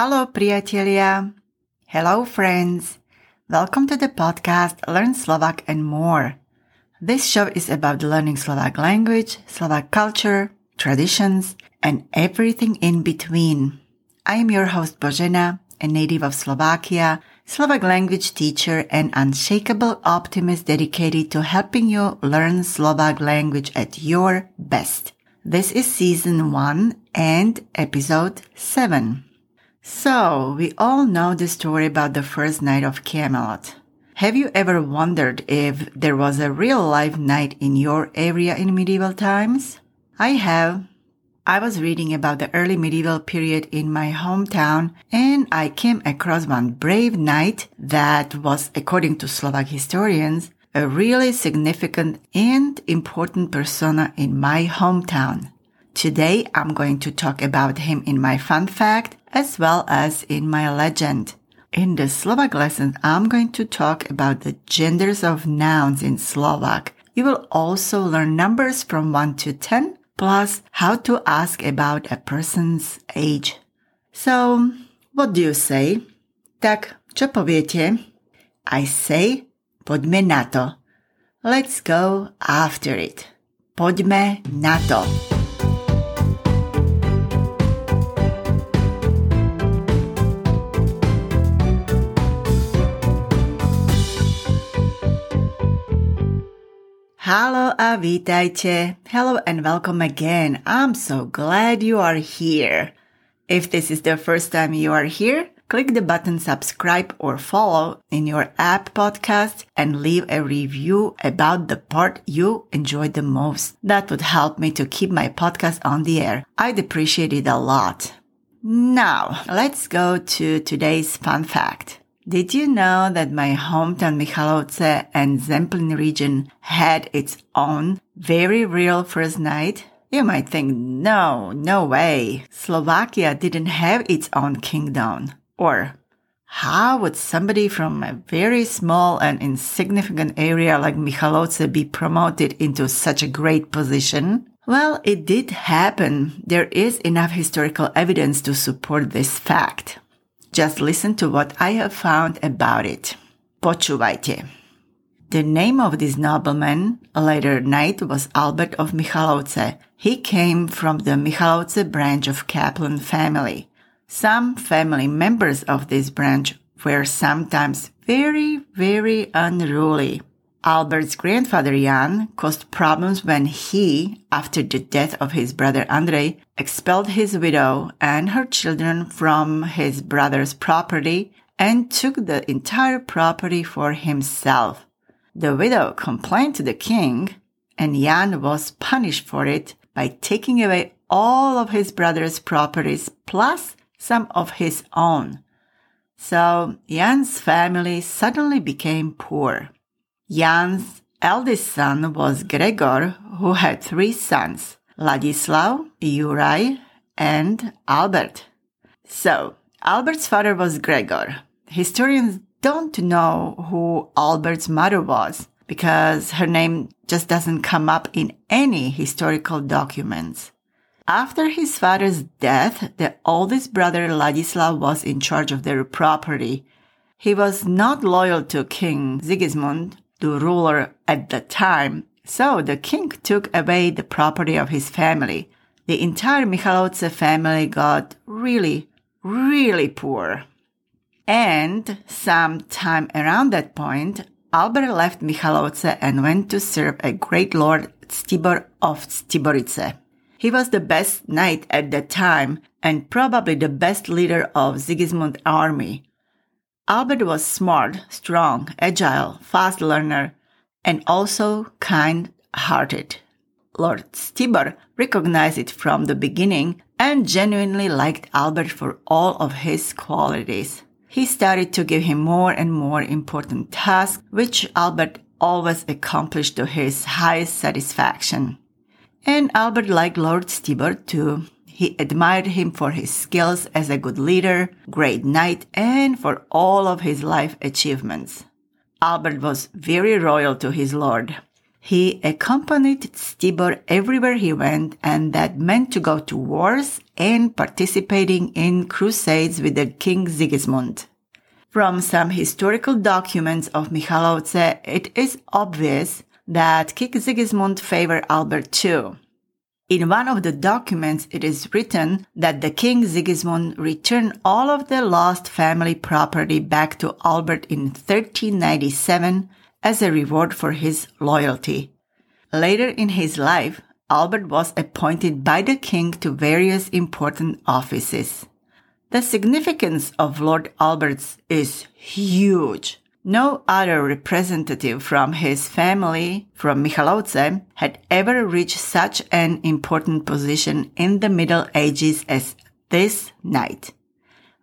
Hello, priatelia. Hello, friends. Welcome to the podcast Learn Slovak and More. This show is about learning Slovak language, Slovak culture, traditions, and everything in between. I am your host Božena, a native of Slovakia, Slovak language teacher, and unshakable optimist dedicated to helping you learn Slovak language at your best. This is season one and episode seven. So, we all know the story about the first knight of Camelot. Have you ever wondered if there was a real life knight in your area in medieval times? I have. I was reading about the early medieval period in my hometown and I came across one brave knight that was, according to Slovak historians, a really significant and important persona in my hometown. Today I'm going to talk about him in my fun fact as well as in my legend. In the Slovak lesson, I'm going to talk about the genders of nouns in Slovak. You will also learn numbers from 1 to 10, plus how to ask about a person's age. So, what do you say? Tak, čo poviete? I say, poďme na to. Let's go after it. Poďme na to. Hello a vítajte. Hello and welcome again. I'm so glad you are here. If this is the first time you are here, click the button subscribe or follow in your app podcast and leave a review about the part you enjoyed the most. That would help me to keep my podcast on the air. I'd appreciate it a lot. Now, let's go to today's fun fact. Did you know that my hometown Michalovce and Zemplín region had its own very real first knight? You might think, no, no way. Slovakia didn't have its own kingdom. Or how would somebody from a very small and insignificant area like Michalovce be promoted into such a great position? Well, it did happen. There is enough historical evidence to support this fact. Just listen to what I have found about it. Počúvajte. The name of this nobleman, a later knight, was Albert of Michalovce. He came from the Michalovce branch of Kaplan family. Some family members of this branch were sometimes very, very unruly. Albert's grandfather Jan caused problems when he, after the death of his brother Andrei, expelled his widow and her children from his brother's property and took the entire property for himself. The widow complained to the king, and Jan was punished for it by taking away all of his brother's properties plus some of his own. So Jan's family suddenly became poor. Jan's eldest son was Gregor, who had three sons, Ladislav, Juraj, and Albert. So, Albert's father was Gregor. Historians don't know who Albert's mother was because her name just doesn't come up in any historical documents. After his father's death, the oldest brother Ladislav was in charge of their property. He was not loyal to King Sigismund, the ruler at the time, so the king took away the property of his family. The entire Michalovce family got really, really poor. And some time around that point, Albert left Michalovce and went to serve a great lord Stibor of Stiborice. He was the best knight at that time and probably the best leader of Sigismund's army. Albert was smart, strong, agile, fast learner, and also kind hearted. Lord Stibor recognized it from the beginning and genuinely liked Albert for all of his qualities. He started to give him more and more important tasks, which Albert always accomplished to his highest satisfaction. And Albert liked Lord Stibor too. He admired him for his skills as a good leader, great knight, and for all of his life achievements. Albert was very loyal to his lord. He accompanied Stibor everywhere he went, and that meant to go to wars and participating in crusades with the King Sigismund. From some historical documents of Michalovce, it is obvious that King Sigismund favored Albert II. In one of the documents, it is written that the King Sigismund returned all of the lost family property back to Albert in 1397 as a reward for his loyalty. Later in his life, Albert was appointed by the king to various important offices. The significance of Lord Albert's is huge. No other representative from his family from Michalovce had ever reached such an important position in the Middle Ages as this knight.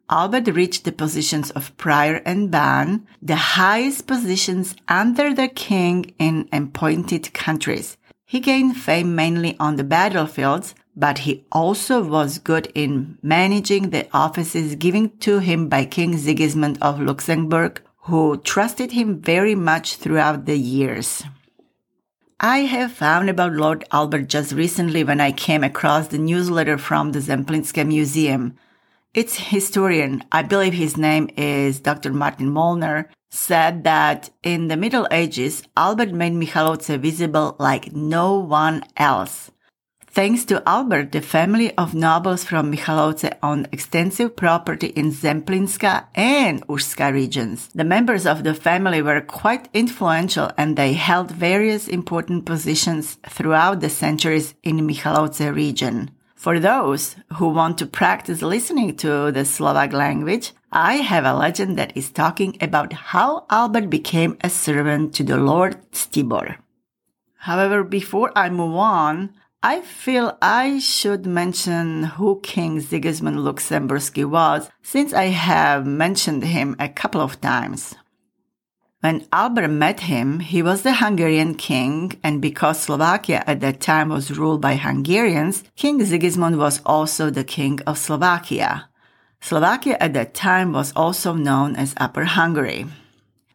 Albert reached the positions of prior and ban, the highest positions under the king in appointed countries. He gained fame mainly on the battlefields, but he also was good in managing the offices given to him by King Sigismund of Luxembourg, who trusted him very much throughout the years. I have found about Lord Albert just recently when I came across the newsletter from the Zemplinska Museum. Its historian, I believe his name is Dr. Martin Molnar, said that in the Middle Ages, Albert made Michalovce visible like no one else. Thanks to Albert, the family of nobles from Michalovce owned extensive property in Zemplinska and Užská regions. The members of the family were quite influential and they held various important positions throughout the centuries in Michalovce region. For those who want to practice listening to the Slovak language, I have a legend that is talking about how Albert became a servant to the Lord Stibor. However, before I move on, I feel I should mention who King Sigismund Luxemburski was, since I have mentioned him a couple of times. When Albert met him, he was the Hungarian king, and because Slovakia at that time was ruled by Hungarians, King Sigismund was also the king of Slovakia. Slovakia at that time was also known as Upper Hungary.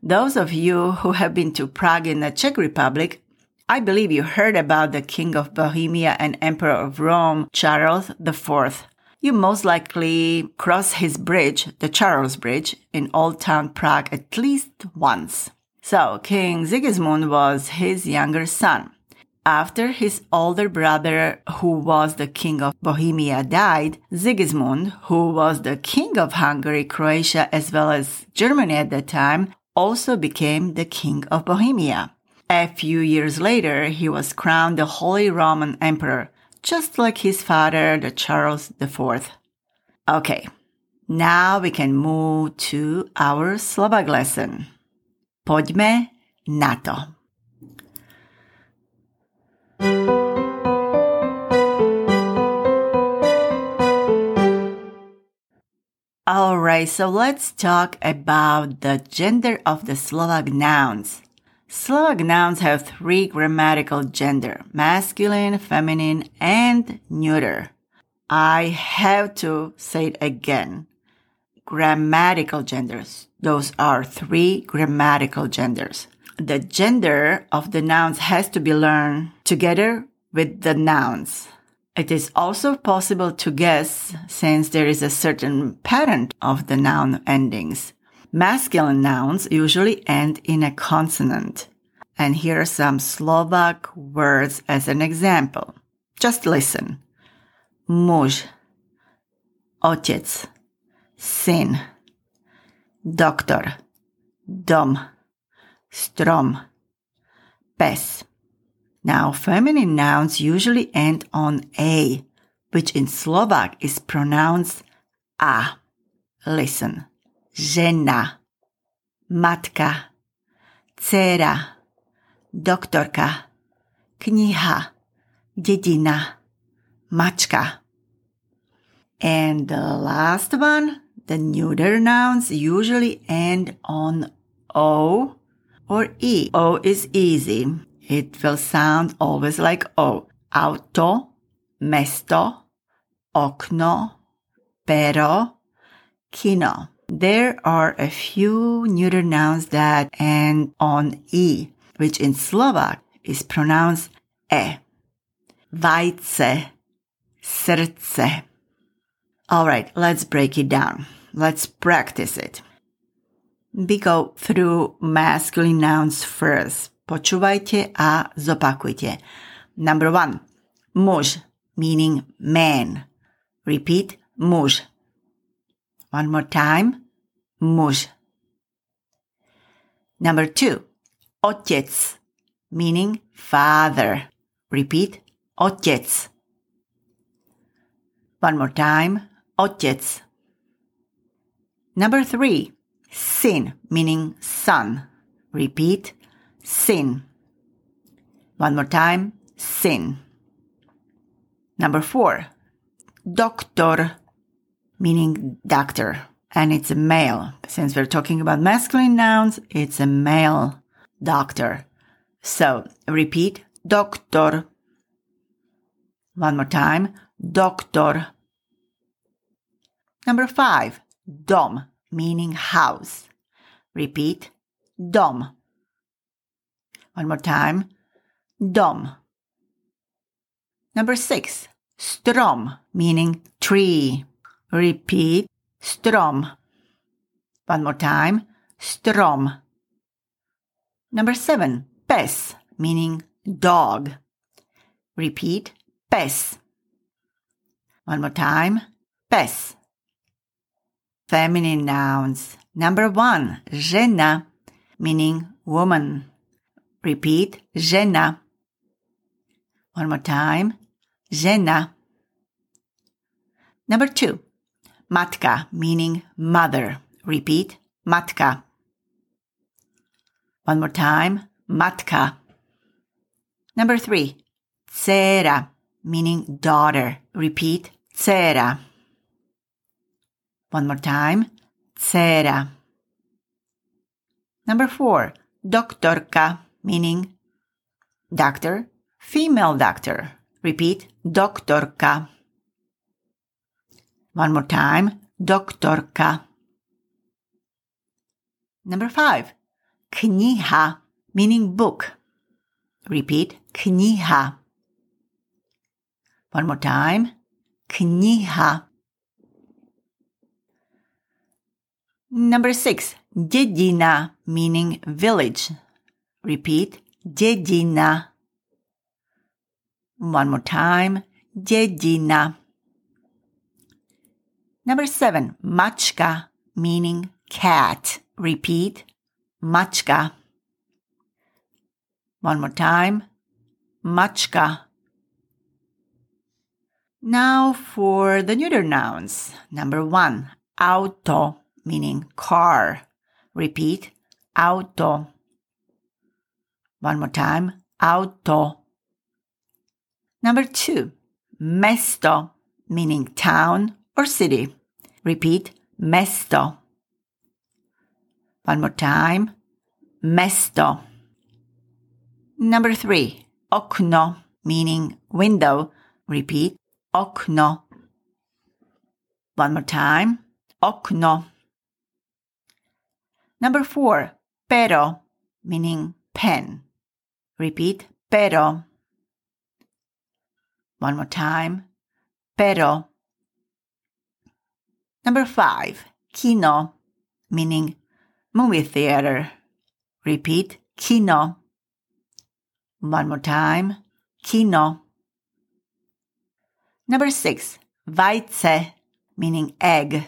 Those of you who have been to Prague in the Czech Republic I believe you heard about the King of Bohemia and Emperor of Rome, Charles IV. You most likely crossed his bridge, the Charles Bridge, in Old Town Prague at least once. So, King Sigismund was his younger son. After his older brother, who was the king of Bohemia, died, Sigismund, who was the king of Hungary, Croatia, as well as Germany at that time, also became the king of Bohemia. A few years later, he was crowned the Holy Roman Emperor, just like his father, the Charles IV. Okay, now we can move to our Slovak lesson. Poďme na to. Alright, so let's talk about the gender of the Slovak nouns. Slovak nouns have three grammatical gender, masculine, feminine, and neuter. I have to say it again. Grammatical genders. Those are three grammatical genders. The gender of the nouns has to be learned together with the nouns. It is also possible to guess since there is a certain pattern of the noun endings. Masculine nouns usually end in a consonant. And here are some Slovak words as an example. Just listen. Muž, otec, syn, doktor, dom, strom, pes. Now, feminine nouns usually end on a, which in Slovak is pronounced a. Listen. Žena, matka, dcera, doktorka, kniha, dedina, mačka. And the last one, the neuter nouns usually end on O or E. O is easy. It will sound always like O. Auto, mesto, okno, pero, kino. There are a few neuter nouns that end on E, which in Slovak is pronounced E. Vajce, srdce, All right, let's break it down. Let's practice it. We go through masculine nouns first. Počúvajte a zopakujte. Number one, muž, meaning man. Repeat, muž. One more time, muž. Number two, otec, meaning father. Repeat, otec. One more time, otec. Number three, syn, meaning son. Repeat, syn. One more time, syn. Number four, doktor, meaning doctor. And it's a male. Since we're talking about masculine nouns, it's a male doctor. So repeat, doktor. One more time, doktor. Number five, dom, meaning house. Repeat, dom. One more time, dom. Number six, strom, meaning tree. Repeat, strom. One more time, strom. Number seven, pes, meaning dog. Repeat, pes. One more time, pes. Feminine nouns. Number one, žena, meaning woman. Repeat, žena. One more time, žena. Number two, matka, meaning mother. Repeat, matka. One more time, matka. Number three, dcera, meaning daughter. Repeat, dcera. One more time, dcera. Number four, doktorka, meaning doctor, female doctor. Repeat, doktorka. One more time, doktorka. Number five, kniha, meaning book. Repeat, kniha. One more time, kniha. Number six, dedina, meaning village. Repeat, dedina. One more time, dedina. Number seven, mačka, meaning cat. Repeat, mačka. One more time, mačka. Now for the neuter nouns. Number one, auto, meaning car. Repeat, auto. One more time, auto. Number two, mesto, meaning town or city. Repeat, mesto. One more time, mesto. Number three, okno, meaning window. Repeat, okno. One more time, okno. Number four, pero, meaning pen. Repeat, pero. One more time, pero. Number five, kino, meaning movie theater. Repeat, kino. One more time, kino. Number six, vajce, meaning egg.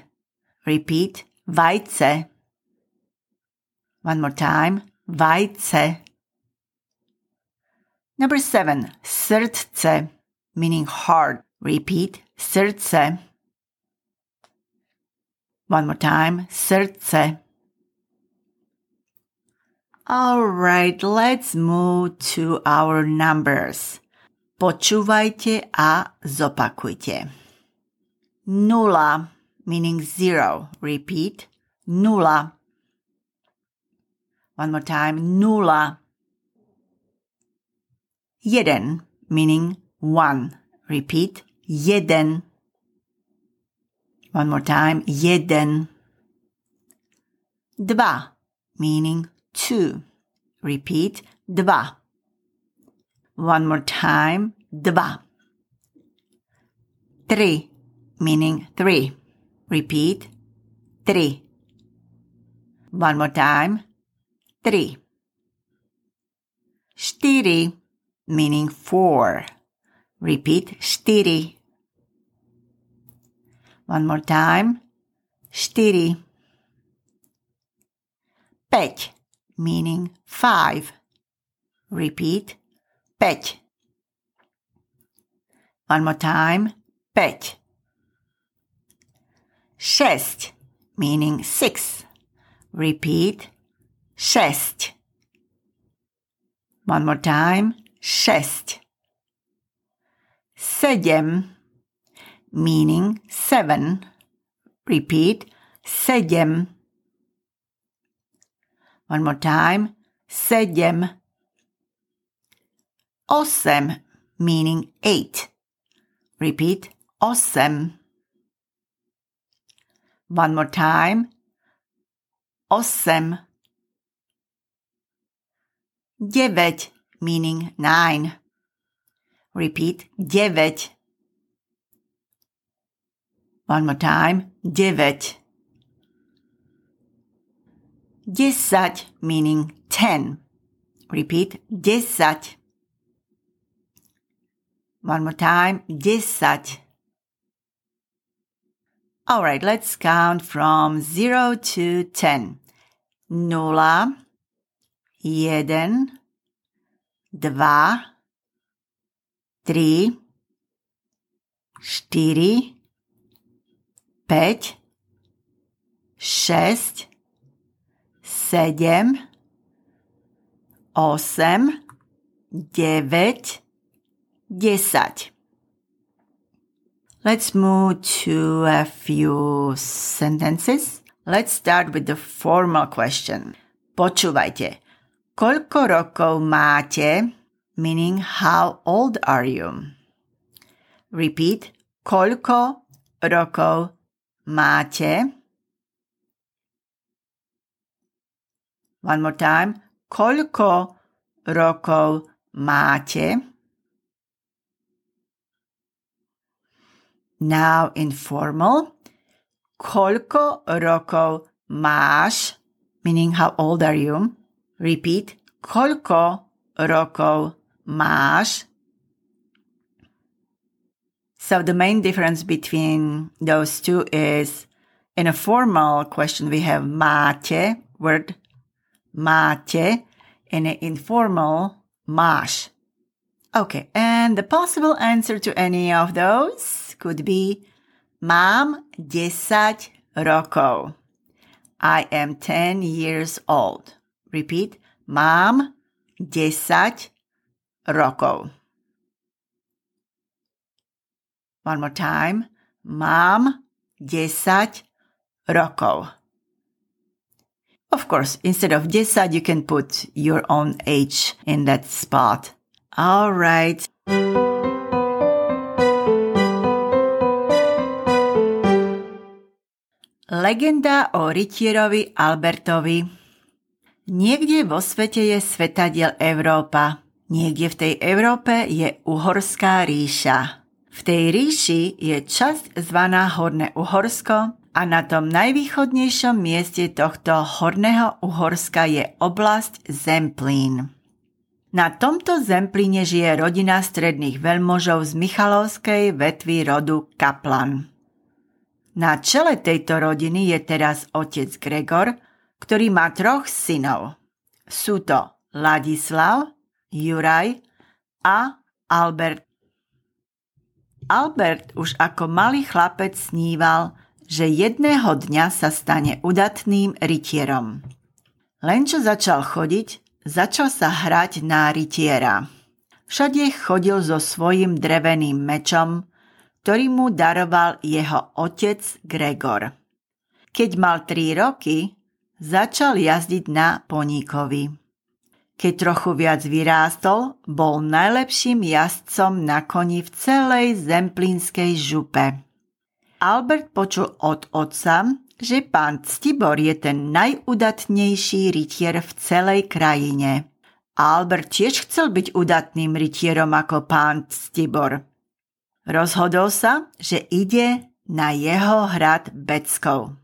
Repeat, vajce. One more time, vajce. Number seven, srdce, meaning heart. Repeat, srdce. One more time, srdce. All right, let's move to our numbers. Počúvajte a zopakujte. Nula, meaning zero. Repeat, nula. One more time, nula. Jeden, meaning one. Repeat, jeden. One more time, jeden. Dva, meaning two. Repeat, dva. One more time, dva. Tri, meaning three. Repeat, tri. One more time, tri. Štyri, meaning four. Repeat, štyri. One more time, štyri. Päť, meaning five. Repeat, päť. One more time, päť. Šesť, meaning six. Repeat, šesť. One more time, šesť. Sedem, meaning seven. Repeat, sedem. One more time. Sedem. Osem, meaning eight. Repeat. Osem. One more time. Osem. Deväť, meaning nine. Repeat. Deväť. One more time. Deväť. 10 meaning 10. Repeat, 10. One more time, 10. All right, let's count from 0 to 10. Nula, jeden, dva, tri, štyri, päť, šesť, sedem, osem, deväť, desať. Let's move to a few sentences. Let's start with the formal question. Počúvajte. Koľko rokov máte? Meaning how old are you? Repeat. Koľko rokov máte? One more time. Koľko rokov máte? Now informal. Koľko rokov máš? Meaning how old are you? Repeat. Koľko rokov máš? So the main difference between those two is in a formal question we have máte, word máte, in an informal máš. Okay, and the possible answer to any of those could be Mám 10 rokov. I am 10 years old. Repeat. Mám 10 rokov. One more time. Mám 10 rokov. Of course, instead of 10, you can put your own age in that spot. All right. Legenda o rytierovi Albertovi Niekde vo svete je svetadiel Európa. Niekde v tej Európe je Uhorská ríša. V tej ríši je časť zvaná Horné Uhorsko a na tom najvýchodnejšom mieste tohto Horného Uhorska je oblasť Zemplín. Na tomto Zemplíne žije rodina stredných veľmožov z Michalovskej vetvy rodu Kaplan. Na čele tejto rodiny je teraz otec Gregor, ktorý má troch synov. Sú to Ladislav, Juraj a Albert. Albert už ako malý chlapec sníval, že jedného dňa sa stane udatným rytierom. Len čo začal chodiť, začal sa hrať na rytiera. Všade chodil so svojím dreveným mečom, ktorý mu daroval jeho otec Gregor. Keď mal 3 roky, začal jazdiť na poníkovi. Keď trochu viac vyrástol, bol najlepším jazdcom na koni v celej zemplínskej župe. Albert počul od otca, že pán Ctibor je ten najudatnejší rytier v celej krajine. Albert tiež chcel byť udatným rytierom ako pán Ctibor. Rozhodol sa, že ide na jeho hrad Beckov.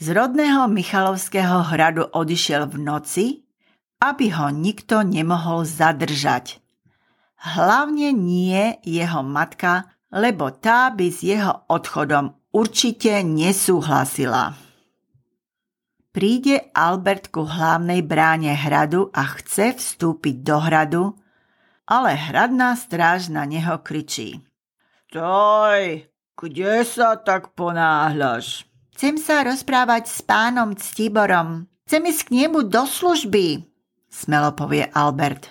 Z rodného Michalovského hradu odišiel v noci, aby ho nikto nemohol zadržať. Hlavne nie jeho matka, lebo tá by s jeho odchodom určite nesúhlasila. Príde Albert ku hlavnej bráne hradu a chce vstúpiť do hradu, ale hradná stráž na neho kričí. Stoj, kde sa tak ponáhľaš? Chcem sa rozprávať s pánom Ctiborom. Chcem ísť k nemu do služby, smelo povie Albert.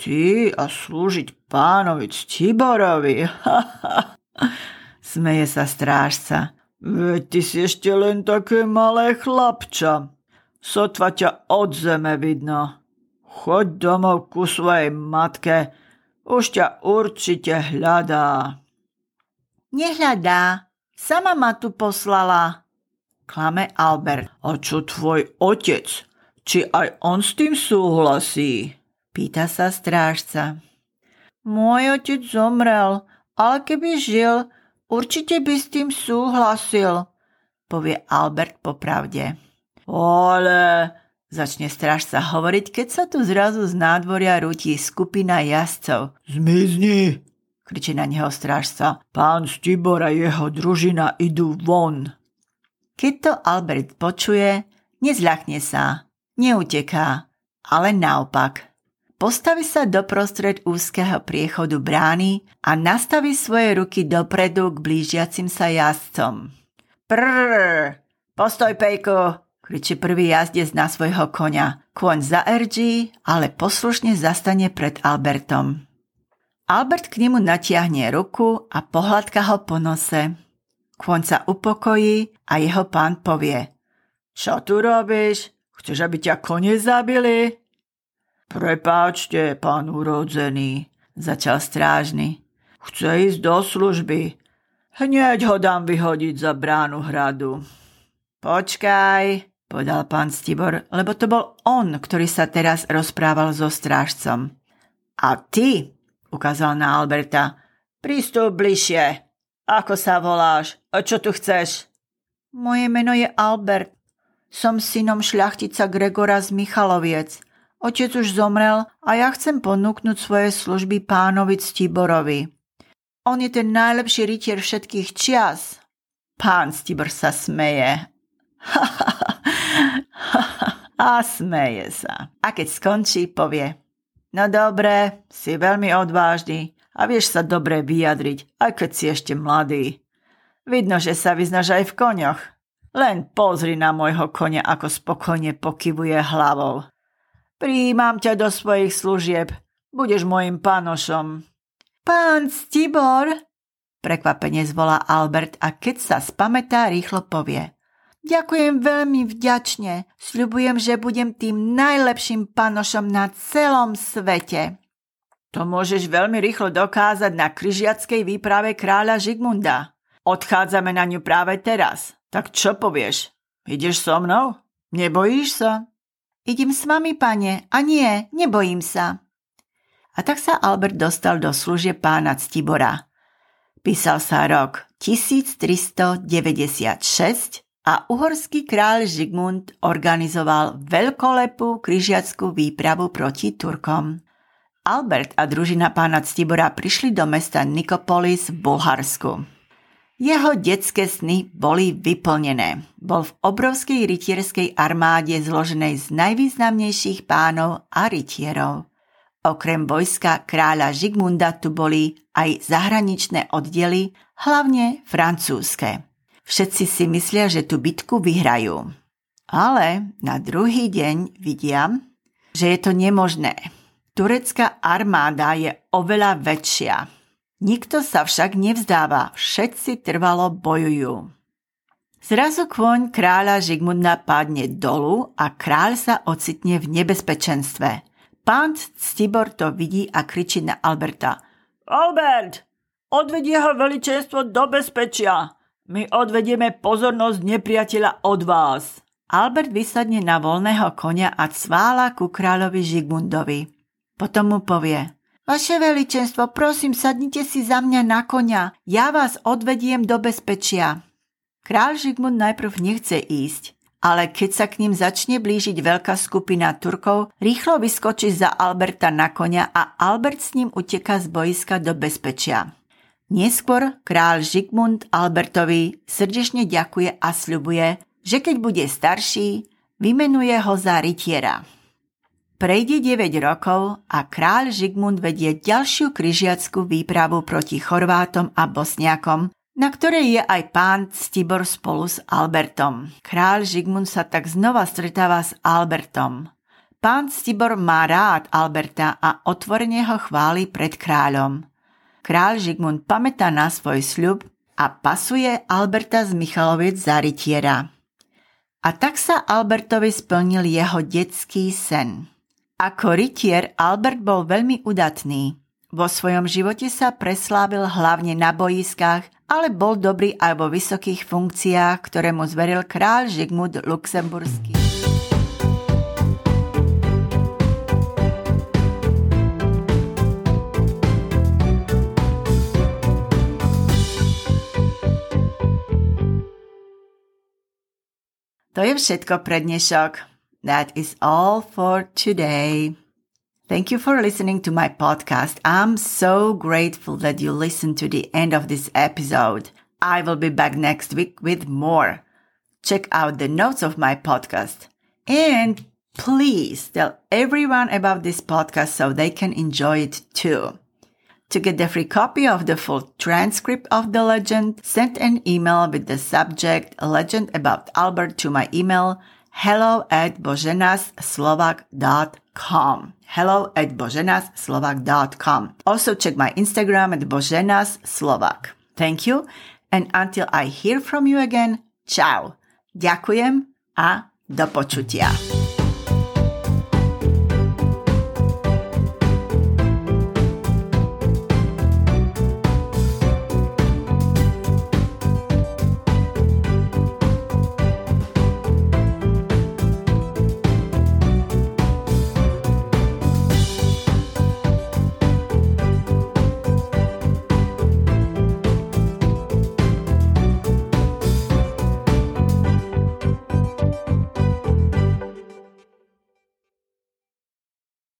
Ty a slúžiť pánovi Ctiborovi? Smeje sa strážca. Veď ty si ešte len také malé chlapča. Sotva ťa od zeme vidno. Choď domov ku svojej matke, už ťa určite hľadá. Nehľadá, Sama ma tu poslala. Klame Albert. A čo tvoj otec? Či aj on s tým súhlasí? Pýta sa strážca. Môj otec zomrel, ale keby žil, určite by s tým súhlasil, povie Albert popravde. Ale, začne strážca hovoriť, keď sa tu zrazu z nádvoria rúti skupina jazdcov. Zmizni, kričí na neho strážca. Pán Stibor a jeho družina idú von. Keď to Albert počuje, nezľakne sa, neuteká, ale naopak. Postaví sa doprostred úzkeho priechodu brány a nastaví svoje ruky dopredu k blížiacim sa jazdcom. Prrr, postoj pejku, kričí prvý jazdec na svojho konia. Kôň zaerdží, ale poslušne zastane pred Albertom. Albert k nemu natiahne ruku a pohľadka ho po nose. Kôň sa upokojí a jeho pán povie Čo tu robíš? Chceš, aby ťa kone zabili? Prepáčte, pán urodzený, začal strážny. Chce ísť do služby. Hneď ho dám vyhodiť za bránu hradu. Počkaj, povedal pán Stibor, lebo to bol on, ktorý sa teraz rozprával so strážcom. A ty, ukázal na Alberta. Prístup bližšie. Ako sa voláš? A čo tu chceš? Moje meno je Albert. Som synom šľachtica Gregora z Michaloviec. Otec už zomrel a ja chcem ponúknuť svoje služby pánovi Stiborovi. On je ten najlepší rytier všetkých čias. Pán Stibor sa smeje. a smeje sa. A keď skončí, povie – No dobre, si veľmi odvážny a vieš sa dobre vyjadriť, aj keď si ešte mladý. Vidno, že sa vyznaš aj v koňoch. Len pozri na môjho konia, ako spokojne pokyvuje hlavou. Príjmam ťa do svojich služieb. Budeš môjim pánošom. Pán Stibor, prekvapene zvolá Albert a keď sa spametá, rýchlo povie. Ďakujem veľmi vďačne. Sľubujem, že budem tým najlepším panošom na celom svete. To môžeš veľmi rýchlo dokázať na kryžiackej výprave kráľa Žigmunda. Odchádzame na ňu práve teraz. Tak čo povieš? Ideš so mnou? Nebojíš sa? Idem s vami, pane, a nie, nebojím sa. A tak sa Albert dostal do služie pána Ctibora. Písal sa rok 1396 a uhorský kráľ Žigmund organizoval veľkolepú križiackú výpravu proti Turkom. Albert a družina pána Ctibora prišli do mesta Nikopolis v Bulharsku. Jeho detské sny boli vyplnené. Bol v obrovskej rytierskej armáde zloženej z najvýznamnejších pánov a rytierov. Okrem vojska kráľa Žigmunda tu boli aj zahraničné oddiely, hlavne francúzske. Všetci si myslia, že tú bitku vyhrajú. Ale na druhý deň vidia, že je to nemožné. Turecká armáda je oveľa väčšia. Nikto sa však nevzdáva, všetci trvalo bojujú. Zrazu kôň kráľa Žigmunda padne dolu a kráľ sa ocitne v nebezpečenstve. Pán Stibor to vidí a kričí na Alberta. Albert, odved jeho veličenstvo do bezpečia. My odvedieme pozornosť nepriateľa od vás. Albert vysadne na voľného konia a cvála ku kráľovi Žigmundovi. Potom mu povie, Vaše veličenstvo, prosím, sadnite si za mňa na konia. Ja vás odvediem do bezpečia. Král Žigmund najprv nechce ísť, ale keď sa k ním začne blížiť veľká skupina Turkov, rýchlo vyskočí za Alberta na konia a Albert s ním uteka z boiska do bezpečia. Neskôr král Žigmund Albertovi srdečne ďakuje a sľubuje, že keď bude starší, vymenuje ho za rytiera. Prejde 9 rokov a kráľ Žigmund vedie ďalšiu kryžiackú výpravu proti Chorvátom a Bosniakom, na ktorej je aj pán Stibor spolu s Albertom. Kráľ Žigmund sa tak znova stretáva s Albertom. Pán Stibor má rád Alberta a otvorene ho chváli pred kráľom. Kráľ Žigmund pamätá na svoj sľub a pasuje Alberta z Michaloviec za rytiera. A tak sa Albertovi splnil jeho detský sen. Ako rytier Albert bol veľmi udatný. Vo svojom živote sa preslávil hlavne na bojiskách, ale bol dobrý aj vo vysokých funkciách, ktoré mu zveril kráľ Žigmund Luxemburský. To je všetko pre dnešok. That is all for today. Thank you for listening to my podcast. I'm so grateful that you listened to the end of this episode. I will be back next week with more. Check out the notes of my podcast. And please tell everyone about this podcast so they can enjoy it too. To get the free copy of the full transcript of the legend, send an email with the subject Legend about Albert to my email hello at boženaslovak.com. Hello at boženaslovak.com. Also check my Instagram at boženaslovak. Thank you. And until I hear from you again, ciao. Ďakujem a do počutia.